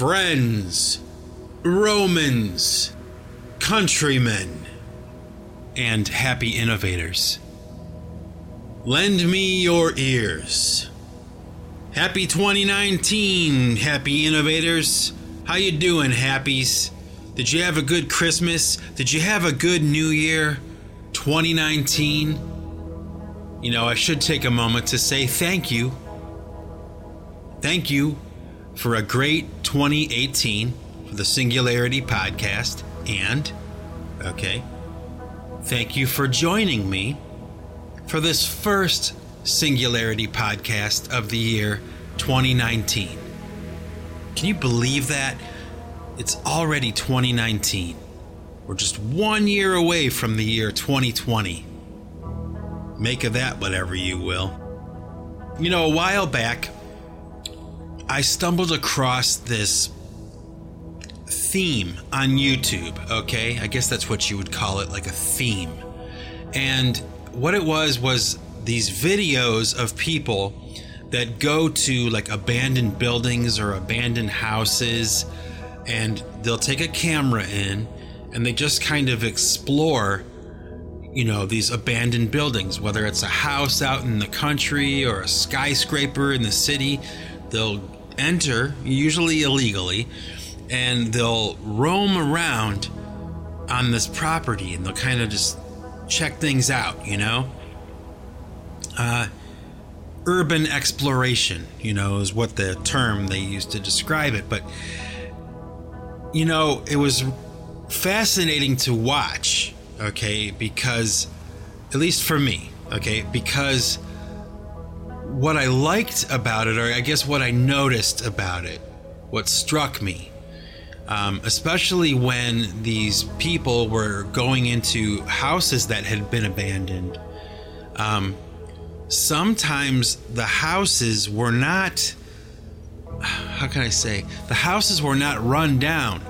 friends, Romans, countrymen, and happy innovators. Lend me your ears. Happy 2019, happy innovators. How you doing, happies? Did you have a good Christmas? Did you have a good New Year? 2019? You know, I should take a moment to say thank you. Thank you for a great 2018 for the Singularity Podcast. And, okay, thank you for joining me for this first Singularity Podcast of the year 2019. Can you believe that? It's already 2019. We're just one year away from the year 2020. Make of that whatever you will. You know, a while back, I stumbled across this theme on YouTube, okay? I guess that's what you would call it, like a theme. And what it was was these videos of people that go to like abandoned buildings or abandoned houses and they'll take a camera in and they just kind of explore you know these abandoned buildings whether it's a house out in the country or a skyscraper in the city they'll enter usually illegally and they'll roam around on this property and they'll kind of just check things out you know? Uh, urban exploration you know is what the term they used to describe it but you know it was fascinating to watch okay because at least for me okay because what i liked about it or i guess what i noticed about it what struck me um, especially when these people were going into houses that had been abandoned um, sometimes the houses were not how can i say the houses were not run down.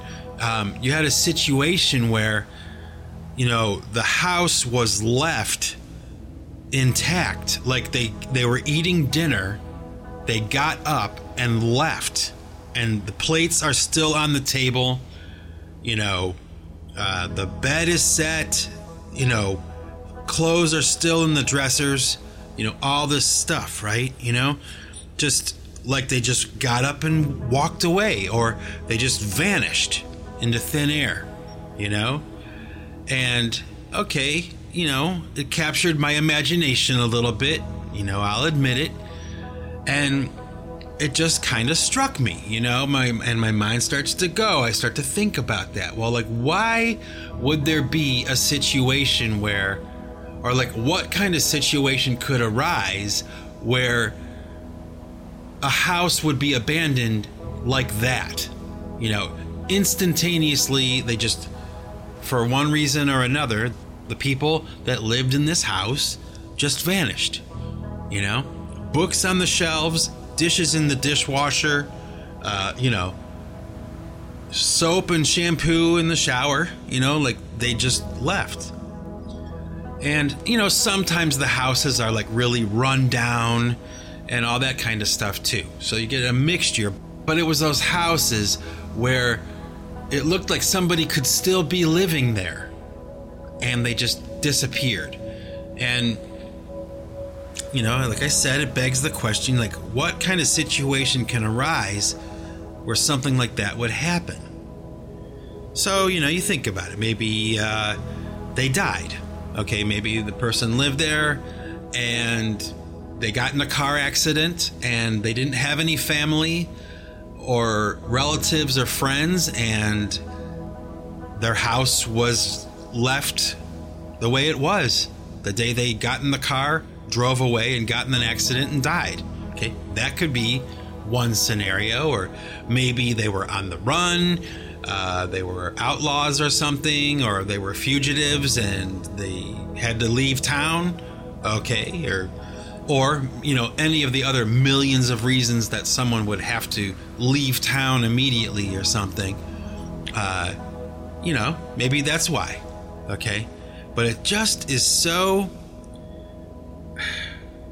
Um, you had a situation where you know the house was left intact. Like they they were eating dinner they got up and left and the plates are still on the table. You know uh, the bed is set you know clothes are still in the dressers you know all this stuff right? You know? Just like they just got up and walked away or they just vanished into thin air, you know? And okay, you know, it captured my imagination a little bit, you know, I'll admit it. And it just kind of struck me, you know, my and my mind starts to go. I start to think about that. Well, like why would there be a situation where or like what kind of situation could arise where a house would be abandoned like that? You know, instantaneously they just for one reason or another the people that lived in this house just vanished you know? Books on the shelves dishes in the dishwasher uh, you know soap and shampoo in the shower you know like they just left. And you know sometimes the houses are like really run down and all that kind of stuff too. So you get a mixture but it was those houses where it looked like somebody could still be living there and they just disappeared. And you know like i said it begs the question like what kind of situation can arise where something like that would happen? So you know you think about it. Maybe uh, they died. Okay maybe the person lived there and they got in a car accident and they didn't have any family or relatives or friends and their house was left the way it was the day they got in the car, drove away, and got in an accident and died. Okay, that could be one scenario, or maybe they were on the run, uh, they were outlaws or something, or they were fugitives and they had to leave town. Okay, or or you know any of the other millions of reasons that someone would have to leave town immediately or something uh, you know maybe that's why okay but it just is so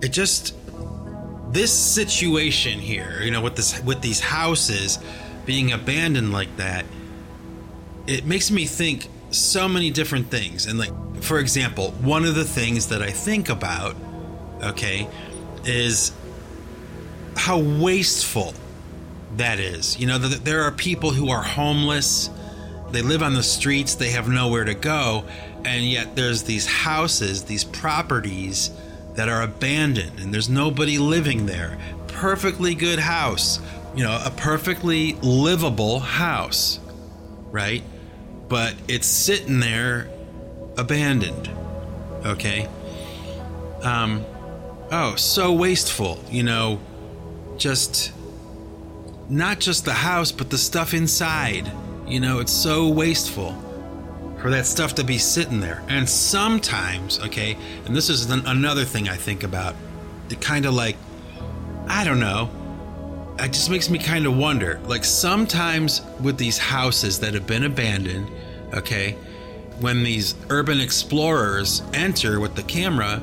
it just this situation here you know with this with these houses being abandoned like that, it makes me think so many different things. And, like, for example, one of the things that I think about, okay, is how wasteful that is. You know, there are people who are homeless, they live on the streets, they have nowhere to go, and yet there's these houses, these properties that are abandoned, and there's nobody living there. Perfectly good house, you know, a perfectly livable house, right? But it's sitting there abandoned, okay? Um, oh, so wasteful, you know, just not just the house, but the stuff inside. You know, it's so wasteful for that stuff to be sitting there. And sometimes, okay, and this is an, another thing I think about, it kind of like, I don't know, it just makes me kind of wonder. Like sometimes with these houses that have been abandoned, okay, when these urban explorers enter with the camera,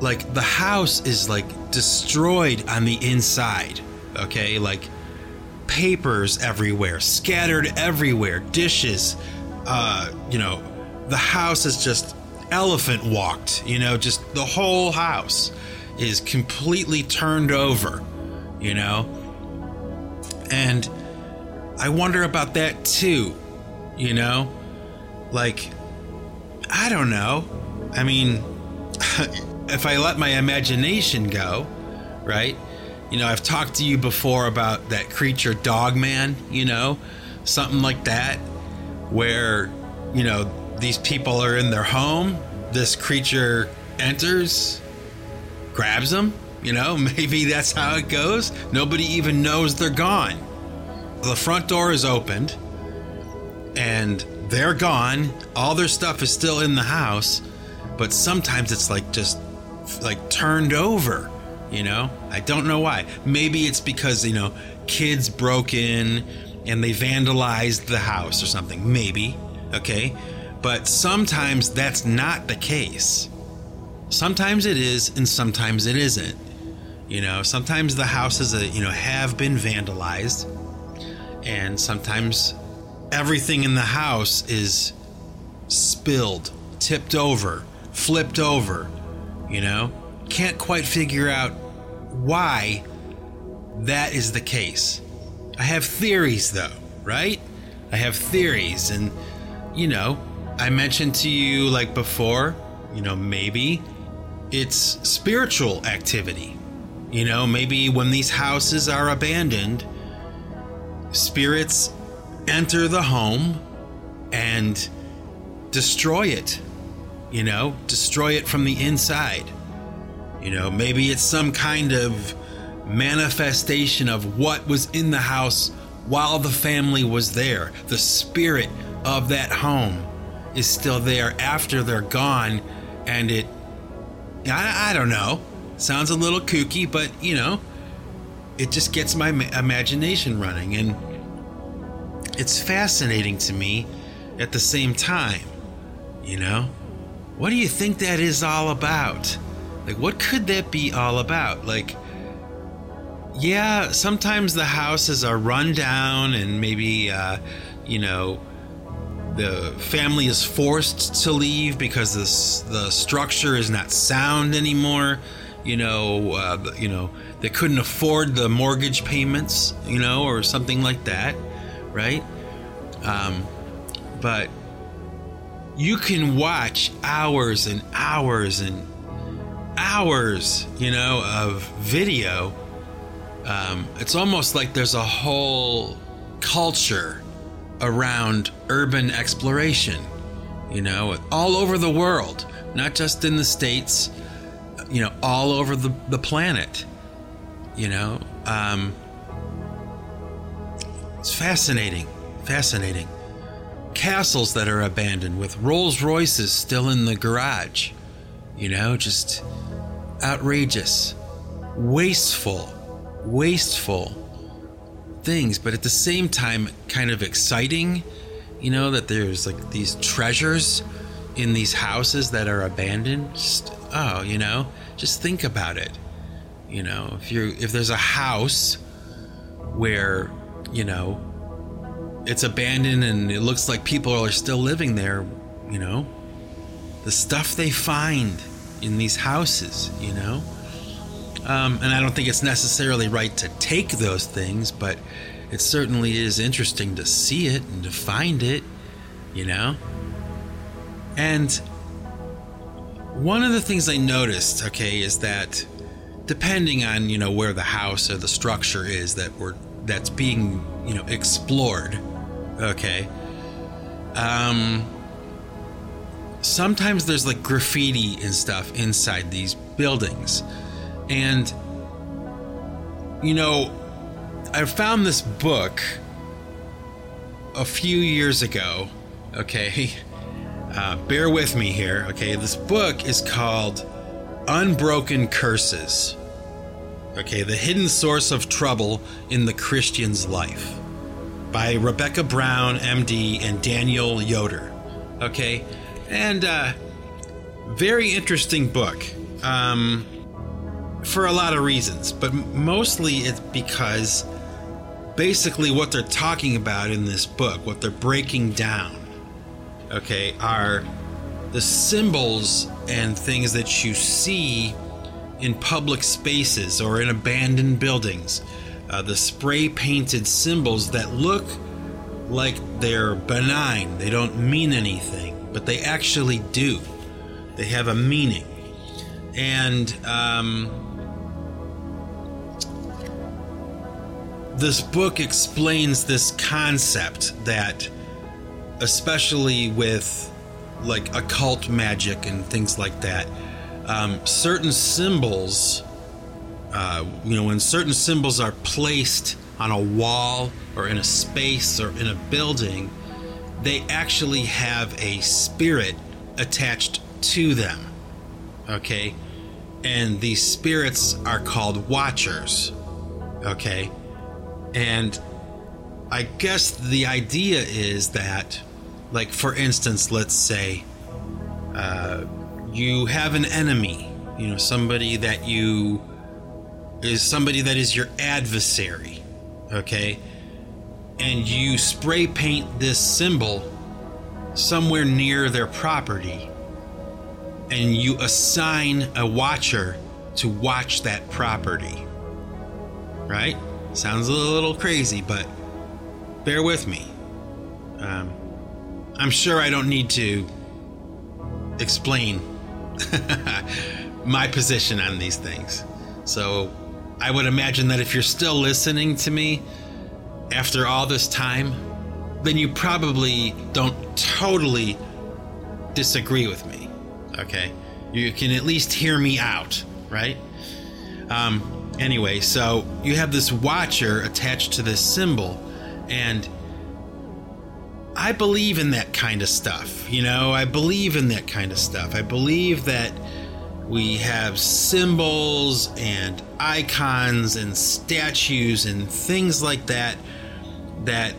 like the house is like destroyed on the inside okay? Like papers everywhere, scattered everywhere, dishes, uh, you know, the house is just elephant walked, you know, just the whole house is completely turned over, you know? And I wonder about that too, you know? Like, I don't know. I mean, if I let my imagination go, right? You know, I've talked to you before about that creature Dogman, you know, something like that, where, you know, these people are in their home, this creature enters, grabs them, you know, maybe that's how it goes. Nobody even knows they're gone. The front door is opened and they're gone. All their stuff is still in the house, but sometimes it's like just like turned over you know? I don't know why. Maybe it's because you know kids broke in and they vandalized the house or something. Maybe okay? But sometimes that's not the case. Sometimes it is and sometimes it isn't you know? Sometimes the houses that you know have been vandalized and sometimes everything in the house is spilled tipped over flipped over you know can't quite figure out why that is the case. I have theories, though, right? I have theories, and you know, I mentioned to you like before, you know, maybe it's spiritual activity. You know, maybe when these houses are abandoned, spirits enter the home and destroy it. You know, destroy it from the inside. You know, maybe it's some kind of manifestation of what was in the house while the family was there. The spirit of that home is still there after they're gone, and it, I, I don't know, sounds a little kooky, but you know, it just gets my imagination running, and it's fascinating to me at the same time. You know, what do you think that is all about? Like, what could that be all about? Like, yeah, sometimes the houses are run down and maybe, uh, you know, the family is forced to leave because this, the structure is not sound anymore. You know, uh, you know, they couldn't afford the mortgage payments, you know, or something like that, right? Um, but you can watch hours and hours and hours, you know, of video. Um, it's almost like there's a whole culture around urban exploration, you know, all over the world, not just in the States, you know, all over the, the planet, you know. Um, it's fascinating, fascinating. Castles that are abandoned with Rolls Royces still in the garage, you know, just outrageous, wasteful, wasteful things, but at the same time, kind of exciting. You know, that there's like these treasures in these houses that are abandoned. Just, oh, you know, just think about it. You know, if you're if there's a house where you know, it's abandoned and it looks like people are still living there, you know. The stuff they find in these houses, you know. Um, and I don't think it's necessarily right to take those things, but it certainly is interesting to see it and to find it, you know. And one of the things I noticed, okay, is that depending on you know where the house or the structure is that we're that's being you know explored, okay. Um, sometimes there's like graffiti and stuff inside these buildings and, you know, I found this book a few years ago. Okay. Uh, bear with me here. Okay. This book is called Unbroken Curses. Okay. The Hidden Source of Trouble in the Christian's Life by Rebecca Brown, MD, and Daniel Yoder. Okay. And, uh, very interesting book. Um, for a lot of reasons, but mostly it's because basically what they're talking about in this book, what they're breaking down, okay, are the symbols and things that you see in public spaces or in abandoned buildings. Uh, the spray painted symbols that look like they're benign, they don't mean anything, but they actually do. They have a meaning. And um, this book explains this concept that, especially with like occult magic and things like that, um, certain symbols, uh, you know, when certain symbols are placed on a wall or in a space or in a building, they actually have a spirit attached to them. Okay? And these spirits are called watchers. Okay? And I guess the idea is that, like, for instance, let's say uh, you have an enemy, you know, somebody that you is somebody that is your adversary, okay? And you spray paint this symbol somewhere near their property, and you assign a watcher to watch that property, right? Sounds a little crazy, but bear with me. Um, I'm sure I don't need to explain my position on these things. So I would imagine that if you're still listening to me after all this time, then you probably don't totally disagree with me. Okay? You can at least hear me out, right? Um, Anyway, so you have this watcher attached to this symbol, and I believe in that kind of stuff. You know, I believe in that kind of stuff. I believe that we have symbols and icons and statues and things like that that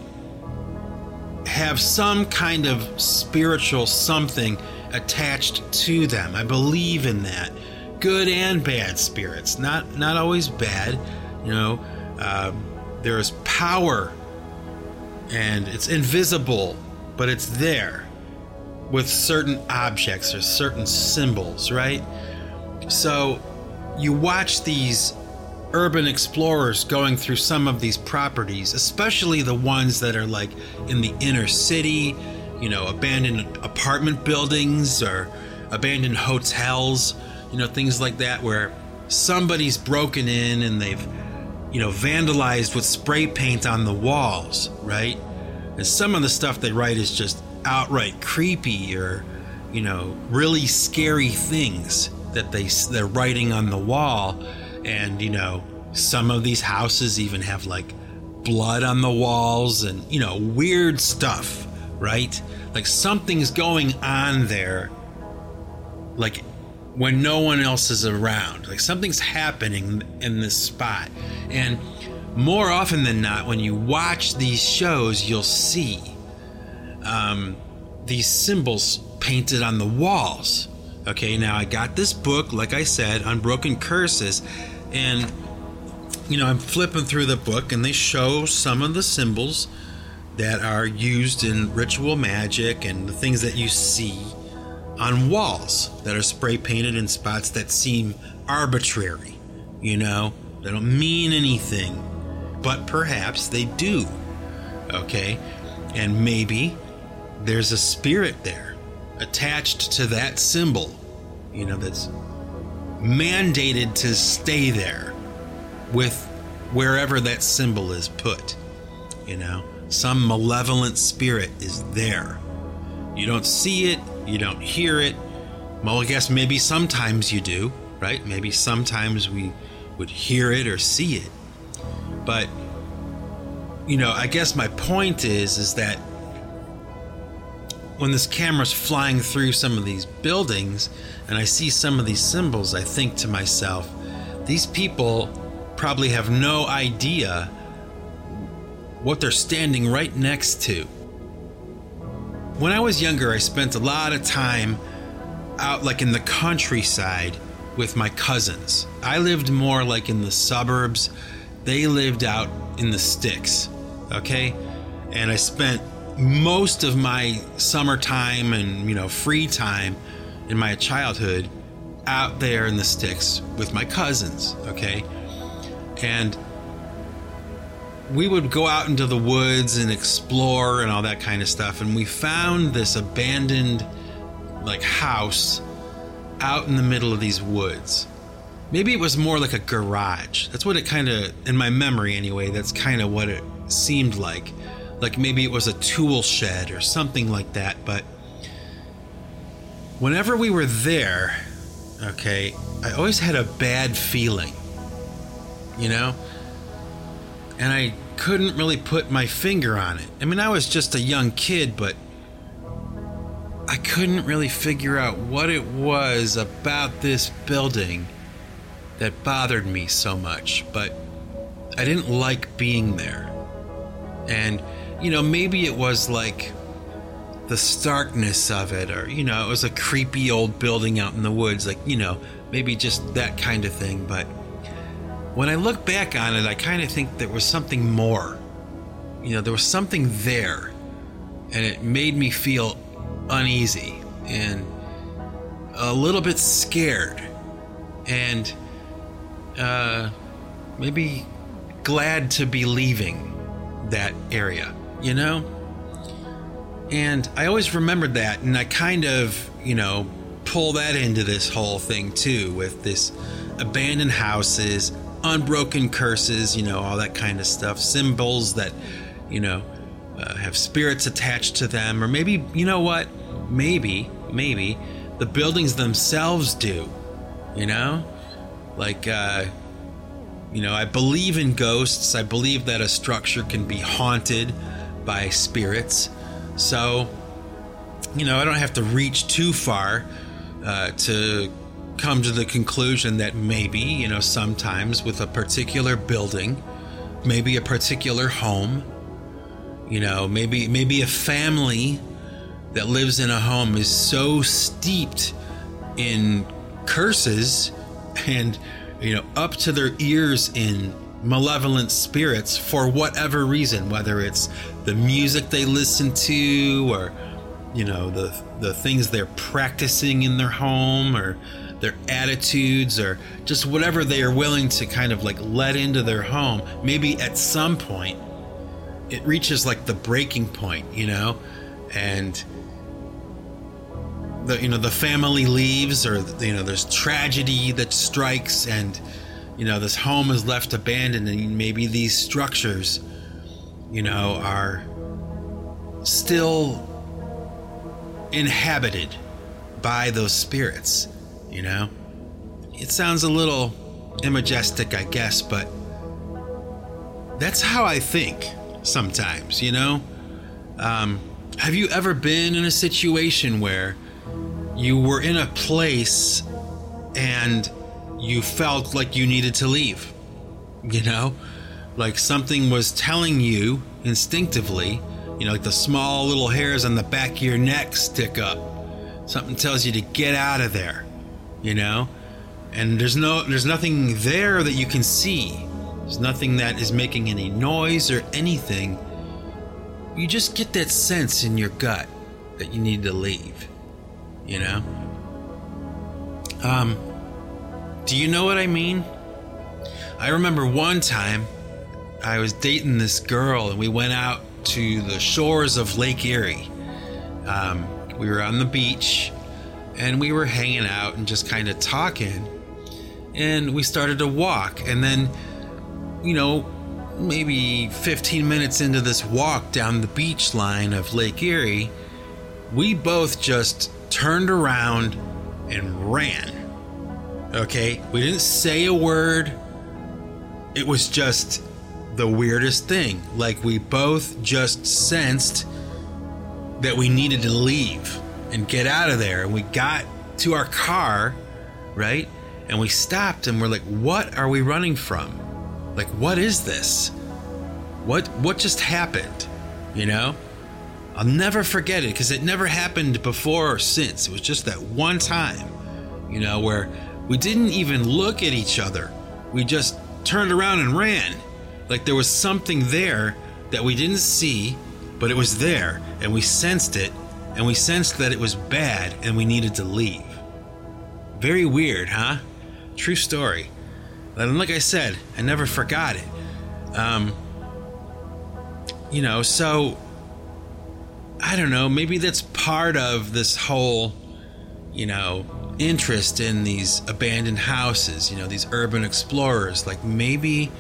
have some kind of spiritual something attached to them. I believe in that good and bad spirits, not not always bad. You know, uh, there is power, and it's invisible, but it's there with certain objects or certain symbols, right? So you watch these urban explorers going through some of these properties, especially the ones that are like in the inner city, you know, abandoned apartment buildings or abandoned hotels you know, things like that where somebody's broken in and they've, you know, vandalized with spray paint on the walls, right? And some of the stuff they write is just outright creepy or, you know, really scary things that they they're writing on the wall, and you know, some of these houses even have like blood on the walls and you know weird stuff, right? Like something's going on there, like when no one else is around. Like something's happening in this spot. And more often than not, when you watch these shows, you'll see um, these symbols painted on the walls. Okay, now I got this book, like I said, Unbroken Curses, and you know, I'm flipping through the book and they show some of the symbols that are used in ritual magic and the things that you see on walls that are spray painted in spots that seem arbitrary, you know, they don't mean anything, but perhaps they do. Okay? And maybe there's a spirit there attached to that symbol, you know, that's mandated to stay there with wherever that symbol is put. You know, some malevolent spirit is there. You don't see it, you don't hear it. Well, I guess maybe sometimes you do, right? Maybe sometimes we would hear it or see it. But you know, I guess my point is is that when this camera's flying through some of these buildings and I see some of these symbols, I think to myself, these people probably have no idea what they're standing right next to. When I was younger, I spent a lot of time out like in the countryside with my cousins. I lived more like in the suburbs. They lived out in the sticks, okay? And I spent most of my summertime and, you know, free time in my childhood out there in the sticks with my cousins, okay? And we would go out into the woods and explore and all that kind of stuff. And we found this abandoned, like, house out in the middle of these woods. Maybe it was more like a garage. That's what it kind of, in my memory anyway, that's kind of what it seemed like. Like maybe it was a tool shed or something like that. But whenever we were there, okay, I always had a bad feeling, you know? And I couldn't really put my finger on it. I mean, I was just a young kid, but I couldn't really figure out what it was about this building that bothered me so much, but I didn't like being there. And, you know, maybe it was like the starkness of it, or, you know, it was a creepy old building out in the woods, like, you know, maybe just that kind of thing. But when I look back on it, I kind of think there was something more. You know, there was something there, and it made me feel uneasy and a little bit scared, and uh, maybe glad to be leaving that area, you know? And I always remembered that, and I kind of, you know, pull that into this whole thing too with this abandoned houses, unbroken curses, you know, all that kind of stuff, symbols that, you know, uh, have spirits attached to them, or maybe, you know what? Maybe, maybe the buildings themselves do, you know? Like, uh, you know, I believe in ghosts. I believe that a structure can be haunted by spirits. So, you know, I don't have to reach too far uh, to come to the conclusion that maybe, you know, sometimes with a particular building, maybe a particular home, you know, maybe maybe a family that lives in a home is so steeped in curses and you know up to their ears in malevolent spirits for whatever reason whether it's the music they listen to or you know the the things they're practicing in their home or their attitudes or just whatever they are willing to kind of like let into their home. Maybe at some point it reaches like the breaking point you know? And the you know the family leaves or you know there's tragedy that strikes and you know this home is left abandoned and maybe these structures you know are still inhabited by those spirits you know it sounds a little imagistic i guess but that's how i think sometimes you know um, have you ever been in a situation where you were in a place and you felt like you needed to leave. You know, like something was telling you instinctively, you know, like the small little hairs on the back of your neck stick up. Something tells you to get out of there, you know? And there's no there's nothing there that you can see. There's nothing that is making any noise or anything. You just get that sense in your gut that you need to leave. You know? Um, do you know what I mean? I remember one time I was dating this girl and we went out to the shores of Lake Erie. Um, we were on the beach and we were hanging out and just kind of talking. And we started to walk. And then, you know, maybe 15 minutes into this walk down the beach line of Lake Erie, we both just turned around and ran. Okay? We didn't say a word. It was just the weirdest thing. Like we both just sensed that we needed to leave and get out of there. And we got to our car, right? And we stopped and we're like, what are we running from? Like, what is this? What what just happened? You know? I'll never forget it because it never happened before or since. It was just that one time, you know, where we didn't even look at each other. We just turned around and ran. Like there was something there that we didn't see, but it was there and we sensed it and we sensed that it was bad and we needed to leave. Very weird, huh? True story. And like I said, I never forgot it. Um, you know, so I don't know, maybe that's part of this whole, you know, interest in these abandoned houses, you know, these urban explorers. Like maybe,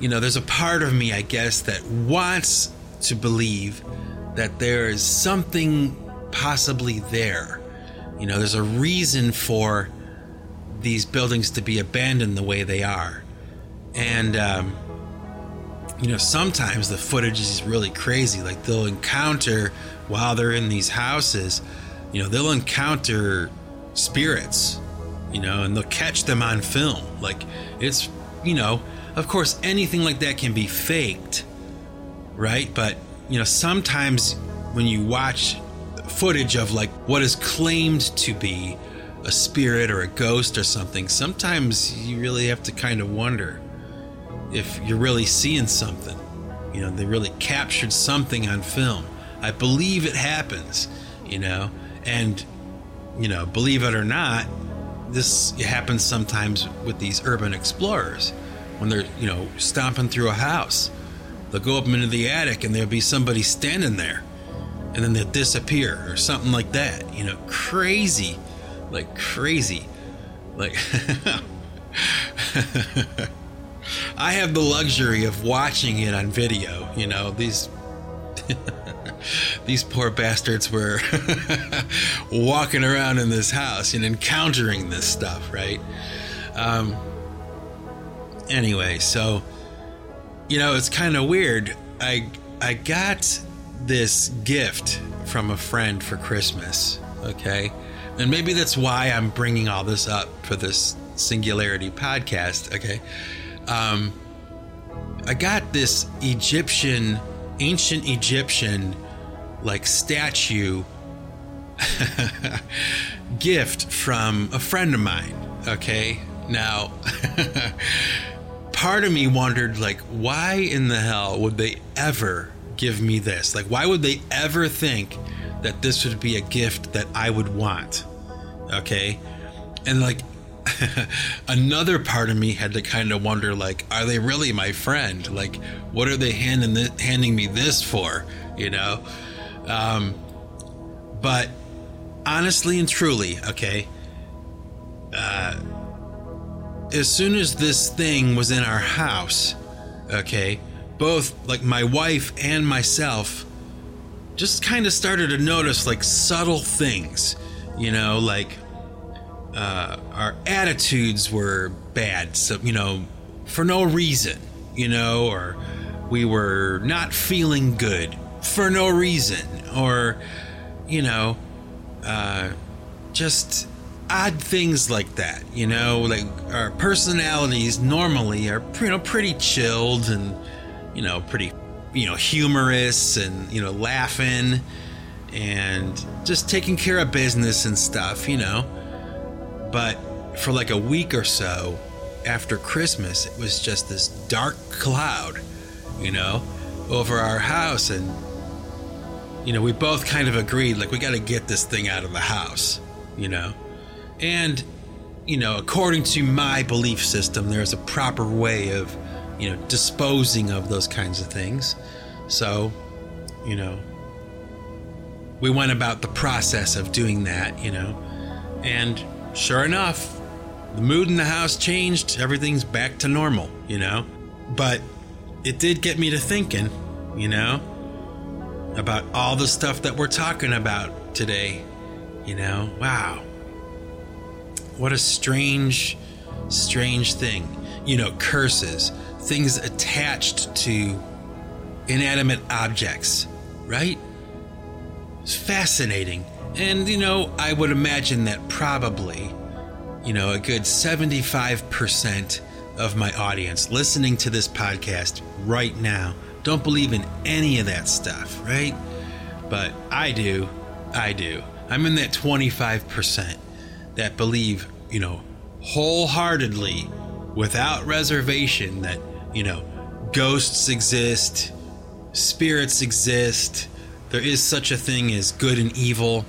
you know, there's a part of me, I guess, that wants to believe that there is something possibly there. You know, there's a reason for these buildings to be abandoned the way they are. And, um, you know, sometimes the footage is really crazy. Like they'll encounter while they're in these houses, you know, they'll encounter spirits, you know, and they'll catch them on film. Like it's, you know, of course, anything like that can be faked, right? But, you know, sometimes when you watch footage of like what is claimed to be a spirit or a ghost or something, sometimes you really have to kind of wonder if you're really seeing something. You know, they really captured something on film. I believe it happens, you know, and, you know, believe it or not, this happens sometimes with these urban explorers when they're, you know, stomping through a house. They'll go up into the attic and there'll be somebody standing there and then they'll disappear or something like that. You know, crazy, like crazy. Like, I have the luxury of watching it on video. You know, these these poor bastards were walking around in this house and encountering this stuff, right? Um, anyway, so you know, it's kind of weird. I I got this gift from a friend for Christmas, okay? And maybe that's why I'm bringing all this up for this Singularity podcast, okay? Um, I got this Egyptian, ancient Egyptian, like statue gift from a friend of mine. Okay. Now, part of me wondered, like, why in the hell would they ever give me this? Like, why would they ever think that this would be a gift that I would want? Okay. And like, another part of me had to kind of wonder like are they really my friend like what are they handing this, handing me this for you know um, but honestly and truly okay uh, as soon as this thing was in our house okay both like my wife and myself just kind of started to notice like subtle things you know like uh, our attitudes were bad. So, you know, for no reason, you know, or we were not feeling good for no reason, or, you know, uh, just odd things like that, you know, like our personalities normally are, you know, pretty chilled and, you know, pretty, you know, humorous and, you know, laughing and just taking care of business and stuff, you know but for like a week or so, after Christmas, it was just this dark cloud, you know, over our house. And, you know, we both kind of agreed, like, we got to get this thing out of the house, you know. And, you know, according to my belief system, there's a proper way of, you know, disposing of those kinds of things. So, you know, we went about the process of doing that, you know. And sure enough, the mood in the house changed. Everything's back to normal, you know. But it did get me to thinking, you know, about all the stuff that we're talking about today. You know, wow. What a strange, strange thing. You know, curses, things attached to inanimate objects, right? It's fascinating. And, you know, I would imagine that probably, you know, a good 75% of my audience listening to this podcast right now don't believe in any of that stuff, right? But I do. I do. I'm in that 25% that believe, you know, wholeheartedly, without reservation, that, you know, ghosts exist, spirits exist, there is such a thing as good and evil,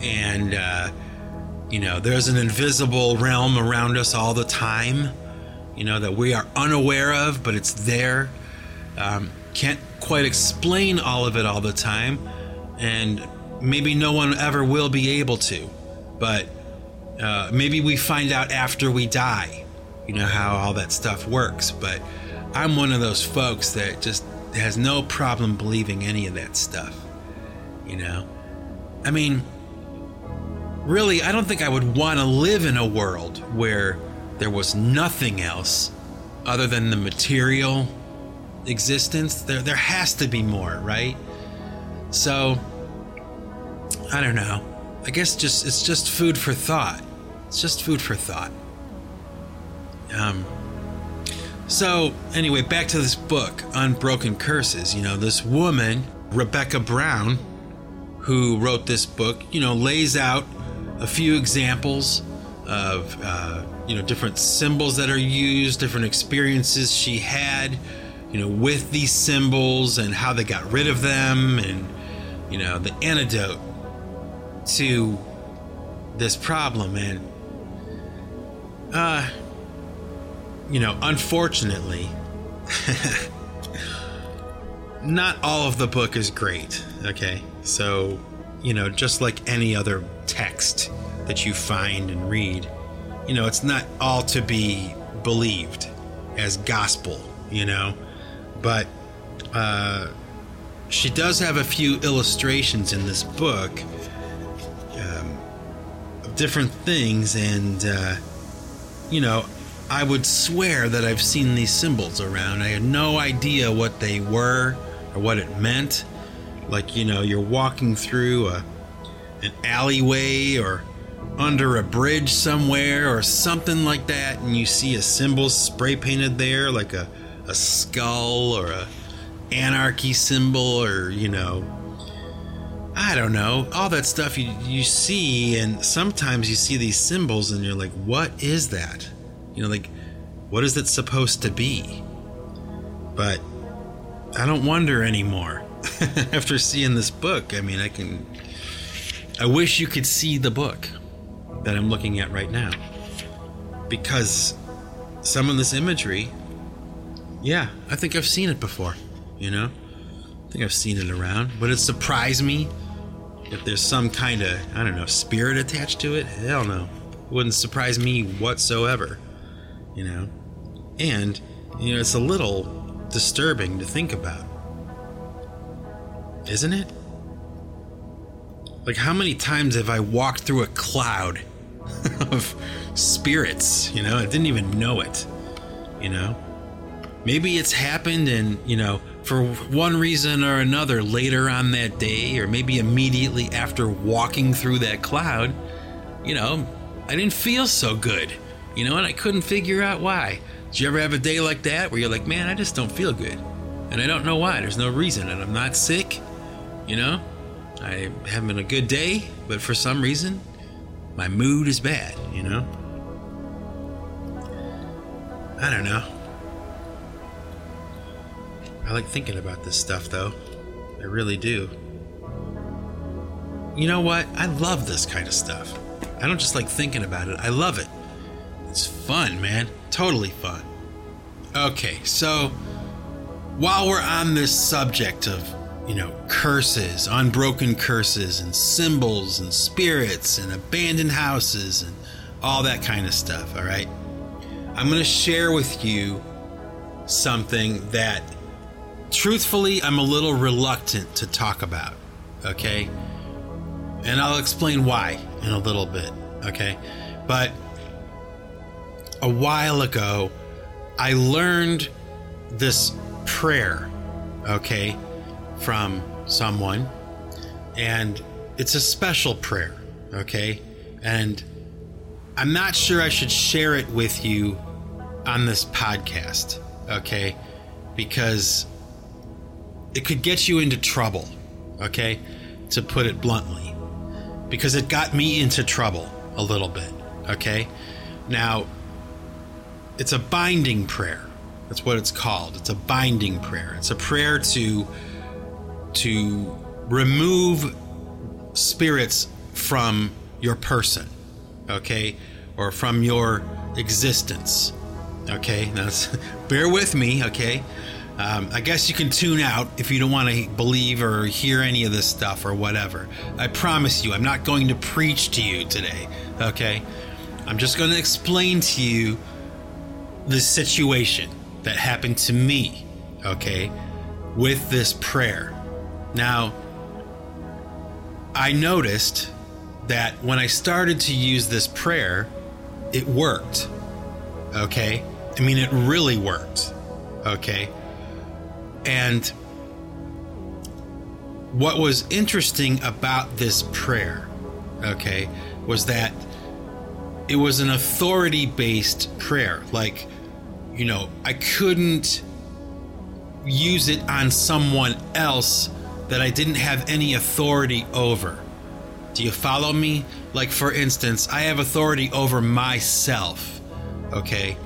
and, uh, you know, there's an invisible realm around us all the time, you know, that we are unaware of, but it's there. Um, can't quite explain all of it all the time, and maybe no one ever will be able to, but uh, maybe we find out after we die, you know, how all that stuff works. But I'm one of those folks that just has no problem believing any of that stuff, you know? I mean, really, I don't think I would want to live in a world where there was nothing else other than the material existence. There, there has to be more, right? So, I don't know. I guess just it's just food for thought. It's just food for thought. Um. So anyway, back to this book, Unbroken Curses. You know, this woman, Rebecca Brown, who wrote this book, you know, lays out a few examples of uh, you know different symbols that are used, different experiences she had, you know, with these symbols and how they got rid of them, and you know the antidote to this problem. And uh, you know, unfortunately, not all of the book is great. Okay, so you know, just like any other text that you find and read, you know, it's not all to be believed as gospel, you know, but uh, she does have a few illustrations in this book um, of different things, and uh, you know, I would swear that I've seen these symbols around. I had no idea what they were or what it meant. Like, you know, you're walking through a, an alleyway or under a bridge somewhere or something like that, and you see a symbol spray painted there, like a, a skull or a anarchy symbol or, you know, I don't know, all that stuff you, you see, and sometimes you see these symbols and you're like, what is that? You know, like, what is it supposed to be? But I don't wonder anymore after seeing this book. I mean, I can. I wish you could see the book that I'm looking at right now. Because some of this imagery, yeah, I think I've seen it before, you know? I think I've seen it around. Would it surprise me if there's some kind of, I don't know, spirit attached to it? Hell no. Wouldn't surprise me whatsoever you know? And, you know, it's a little disturbing to think about. Isn't it? Like, how many times have I walked through a cloud of spirits? You know, I didn't even know it. You know? Maybe it's happened and, you know, for one reason or another later on that day, or maybe immediately after walking through that cloud, you know, I didn't feel so good. You know, and I couldn't figure out why. Did you ever have a day like that where you're like, man, I just don't feel good? And I don't know why. There's no reason. And I'm not sick. You know, I'm having a good day, but for some reason, my mood is bad, you know? I don't know. I like thinking about this stuff, though. I really do. You know what? I love this kind of stuff. I don't just like thinking about it, I love it. It's fun, man. Totally fun. Okay, so while we're on this subject of, you know, curses, unbroken curses, and symbols, and spirits, and abandoned houses, and all that kind of stuff, all right? I'm going to share with you something that, truthfully, I'm a little reluctant to talk about, okay? And I'll explain why in a little bit, okay? But a while ago, I learned this prayer, okay, from someone, and it's a special prayer, okay? And I'm not sure I should share it with you on this podcast, okay? Because it could get you into trouble, okay? To put it bluntly. Because it got me into trouble a little bit, okay? Now, it's a binding prayer. That's what it's called. It's a binding prayer. It's a prayer to to remove spirits from your person, okay, or from your existence. Okay, now bear with me. Okay, um, I guess you can tune out if you don't want to believe or hear any of this stuff or whatever. I promise you, I'm not going to preach to you today. Okay, I'm just going to explain to you the situation that happened to me, okay, with this prayer. Now, I noticed that when I started to use this prayer, it worked, okay? I mean, it really worked, okay? And what was interesting about this prayer, okay, was that it was an authority based prayer. Like, you know, I couldn't use it on someone else that I didn't have any authority over. Do you follow me? Like, for instance, I have authority over myself, okay?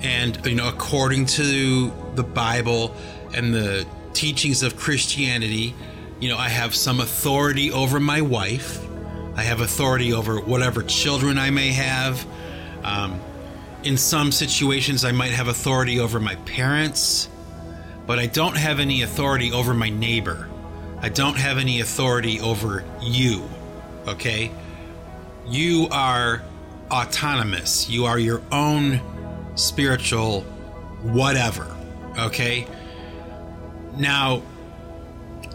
And, you know, according to the Bible and the teachings of Christianity, you know, I have some authority over my wife. I have authority over whatever children I may have. Um, in some situations, I might have authority over my parents, but I don't have any authority over my neighbor. I don't have any authority over you, okay? You are autonomous. You are your own spiritual whatever, okay? Now,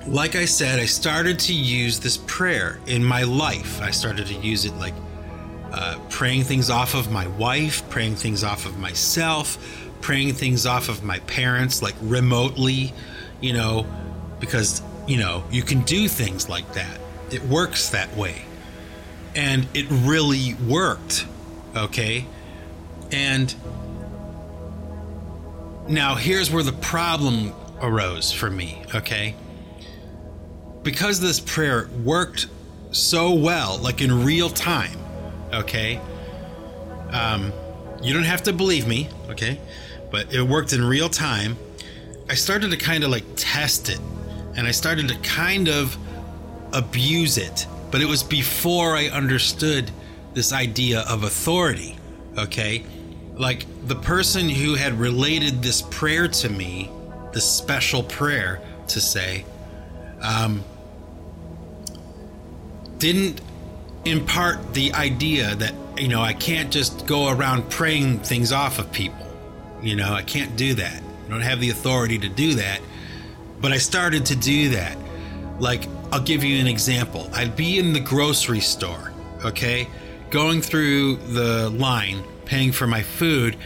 like I said, I started to use this prayer in my life. I started to use it like uh, praying things off of my wife, praying things off of myself, praying things off of my parents, like remotely, you know, because, you know, you can do things like that. It works that way. And it really worked. Okay. And now here's where the problem arose for me. Okay. Because this prayer worked so well, like in real time, okay? Um, you don't have to believe me, okay? But it worked in real time. I started to kind of like test it and I started to kind of abuse it, but it was before I understood this idea of authority, okay? Like the person who had related this prayer to me, this special prayer to say, um, didn't impart the idea that you know I can't just go around praying things off of people. You know, I can't do that. I don't have the authority to do that. But I started to do that. Like I'll give you an example. I'd be in the grocery store, okay? Going through the line paying for my food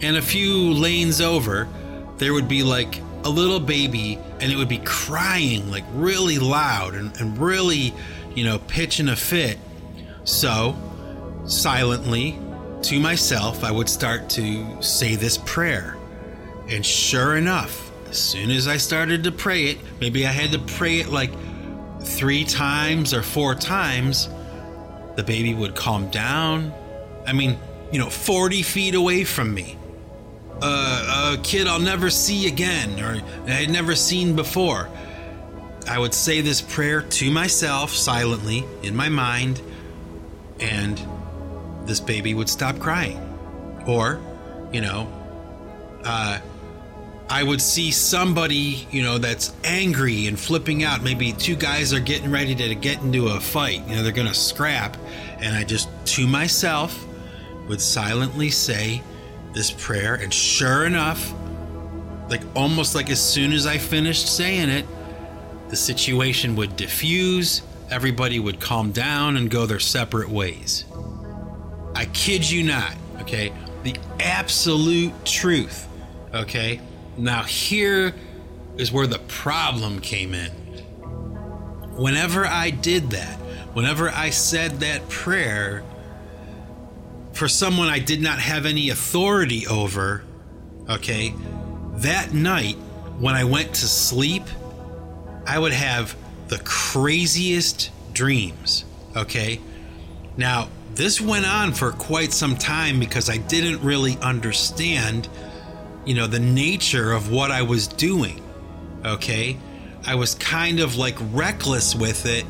and a few lanes over there would be like a little baby and it would be crying like really loud and, and really you know pitching a fit so, silently to myself, I would start to say this prayer. And sure enough, as soon as I started to pray it, maybe I had to pray it like three times or four times, the baby would calm down. I mean, you know, 40 feet away from me. A, a kid I'll never see again or I had never seen before. I would say this prayer to myself silently in my mind, and this baby would stop crying. Or, you know, uh, I would see somebody, you know, that's angry and flipping out. Maybe two guys are getting ready to get into a fight. You know, they're going to scrap. And I just, to myself, would silently say this prayer. And sure enough, like almost like as soon as I finished saying it, the situation would diffuse. Everybody would calm down and go their separate ways. I kid you not, okay? The absolute truth, okay? Now, here is where the problem came in. Whenever I did that, whenever I said that prayer for someone I did not have any authority over, okay, that night when I went to sleep, I would have the craziest dreams, okay? Now, this went on for quite some time because I didn't really understand you know, the nature of what I was doing. Okay. I was kind of like reckless with it,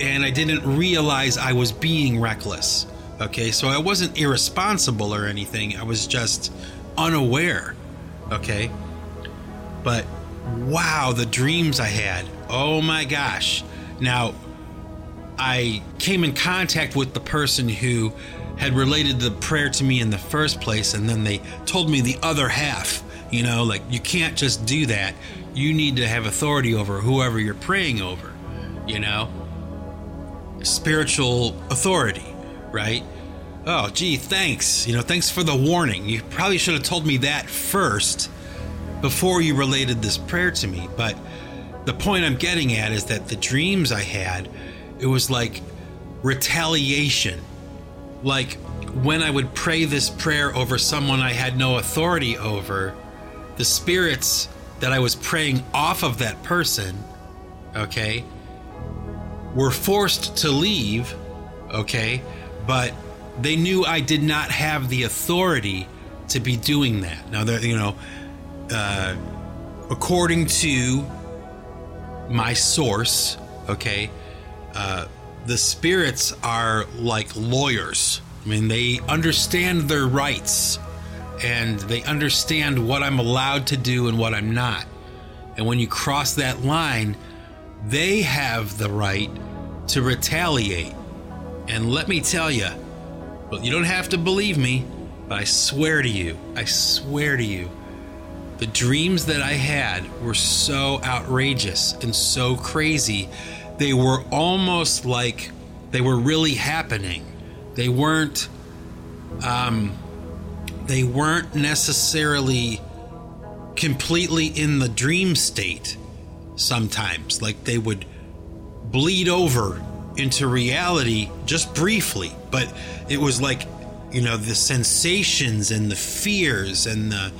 and I didn't realize I was being reckless. Okay. So I wasn't irresponsible or anything, I was just unaware. Okay. But wow, the dreams I had. Oh my gosh. Now, I came in contact with the person who had related the prayer to me in the first place, and then they told me the other half. You know, like you can't just do that. You need to have authority over whoever you're praying over, you know? Spiritual authority, right? Oh, gee, thanks. You know, thanks for the warning. You probably should have told me that first before you related this prayer to me. But the point I'm getting at is that the dreams I had, it was like retaliation like when I would pray this prayer over someone I had no authority over, the spirits that I was praying off of that person, okay, were forced to leave, okay, but they knew I did not have the authority to be doing that. Now, that you know, uh, according to my source, okay, uh, the spirits are like lawyers. I mean, they understand their rights and they understand what I'm allowed to do and what I'm not. And when you cross that line, they have the right to retaliate. And let me tell you, well, you don't have to believe me, but I swear to you, I swear to you, the dreams that I had were so outrageous and so crazy they were almost like they were really happening. They weren't um, they weren't necessarily completely in the dream state sometimes like they would bleed over into reality just briefly but it was like you know the sensations and the fears and the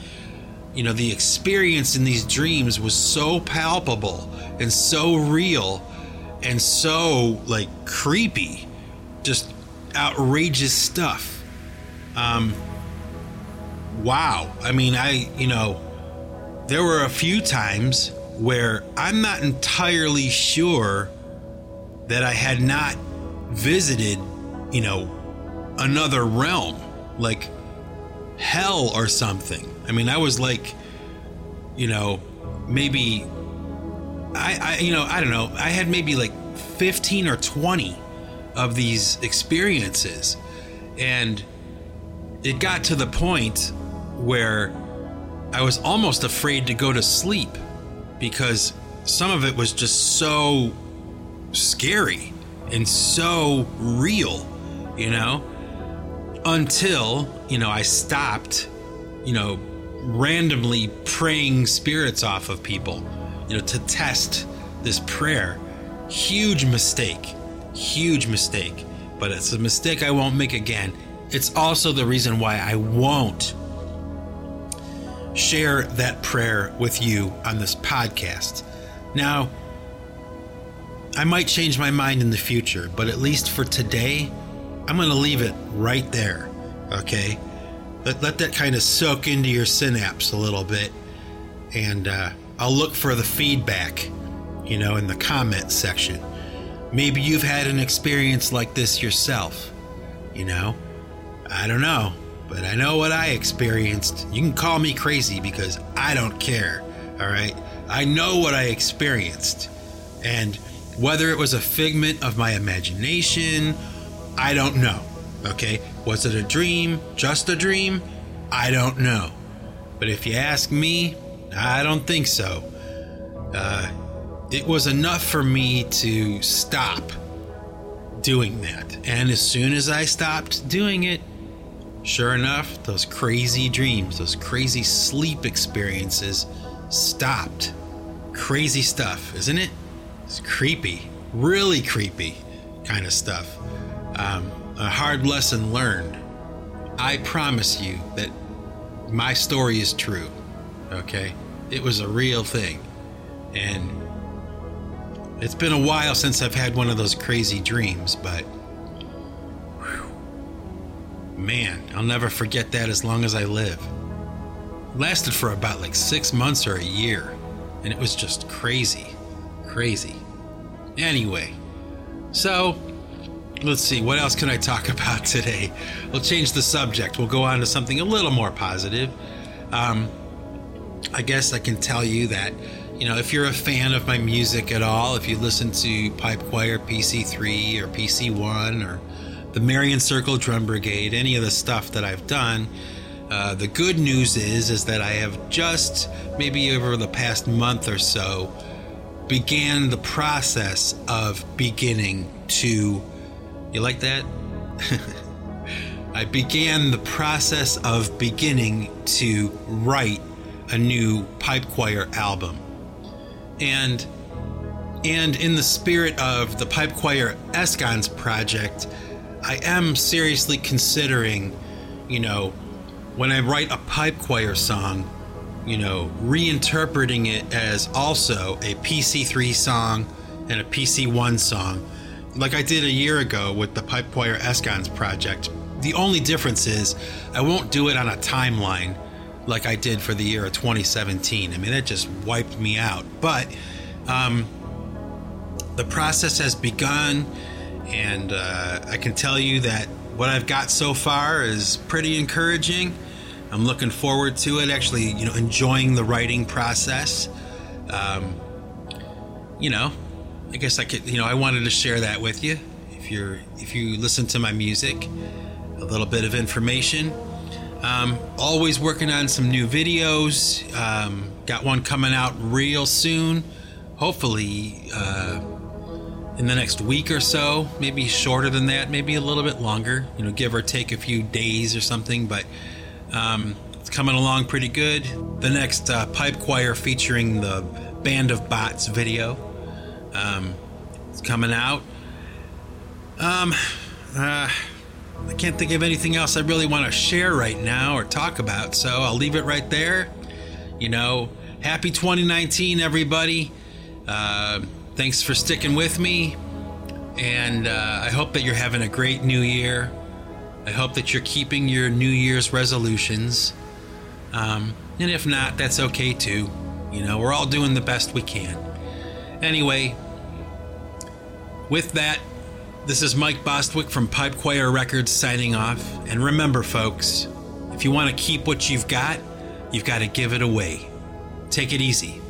you know the experience in these dreams was so palpable and so real and so like creepy, just outrageous stuff. Um, wow. I mean, I, you know, there were a few times where I'm not entirely sure that I had not visited, you know, another realm, like hell or something. I mean, I was like, you know, maybe I, I, you know, I don't know. I had maybe like 15 or 20 of these experiences. And it got to the point where I was almost afraid to go to sleep because some of it was just so scary and so real, you know, until, you know, I stopped, you know, randomly praying spirits off of people you know, to test this prayer. Huge mistake. Huge mistake. But it's a mistake I won't make again. It's also the reason why I won't share that prayer with you on this podcast. Now, I might change my mind in the future, but at least for today, I'm going to leave it right there. Okay? let, let that kind of soak into your synapse a little bit. And uh, I'll look for the feedback, you know, in the comment section. Maybe you've had an experience like this yourself, you know? I don't know, but I know what I experienced. You can call me crazy because I don't care, all right? I know what I experienced. And whether it was a figment of my imagination, I don't know. Okay? Was it a dream? Just a dream? I don't know. But if you ask me, I don't think so. Uh, it was enough for me to stop doing that. And as soon as I stopped doing it, sure enough, those crazy dreams, those crazy sleep experiences stopped. Crazy stuff, isn't it? It's creepy, really creepy kind of stuff. Um, a hard lesson learned. I promise you that my story is true. Okay? It was a real thing. And it's been a while since I've had one of those crazy dreams, but whew, man, I'll never forget that as long as I live. It lasted for about like six months or a year, and it was just crazy. Crazy. Anyway, so let's see, what else can I talk about today? We'll change the subject. We'll go on to something a little more positive. Um, I guess I can tell you that, you know, if you're a fan of my music at all, if you listen to Pipe Choir PC3 or PC1 or the Marion Circle Drum Brigade, any of the stuff that I've done, uh, the good news is is that I have just maybe over the past month or so began the process of beginning to you like that? I began the process of beginning to write a new pipe choir album. And and in the spirit of the pipe choir Escons project, I am seriously considering, you know, when I write a pipe choir song, you know, reinterpreting it as also a PC3 song and a PC1 song, like I did a year ago with the Pipe Choir Escons project. The only difference is I won't do it on a timeline like I did for the year of 2017. I mean, that just wiped me out. But um, the process has begun, and uh, I can tell you that what I've got so far is pretty encouraging. I'm looking forward to it. Actually, you know, enjoying the writing process. Um, you know, I guess I could, you know, I wanted to share that with you. If you're, if you listen to my music, a little bit of information. Um, always working on some new videos. Um, got one coming out real soon. Hopefully, uh, in the next week or so. Maybe shorter than that. Maybe a little bit longer. You know, give or take a few days or something. But um, it's coming along pretty good. The next uh, pipe choir featuring the Band of Bots video. Um, it's coming out. Um, uh, I can't think of anything else I really want to share right now or talk about, so I'll leave it right there. You know, happy 2019, everybody. Uh, thanks for sticking with me, and uh, I hope that you're having a great new year. I hope that you're keeping your New Year's resolutions. Um, and if not, that's okay too. You know, we're all doing the best we can. Anyway, with that, this is Mike Bostwick from Pipe Choir Records signing off. And remember, folks, if you want to keep what you've got, you've got to give it away. Take it easy.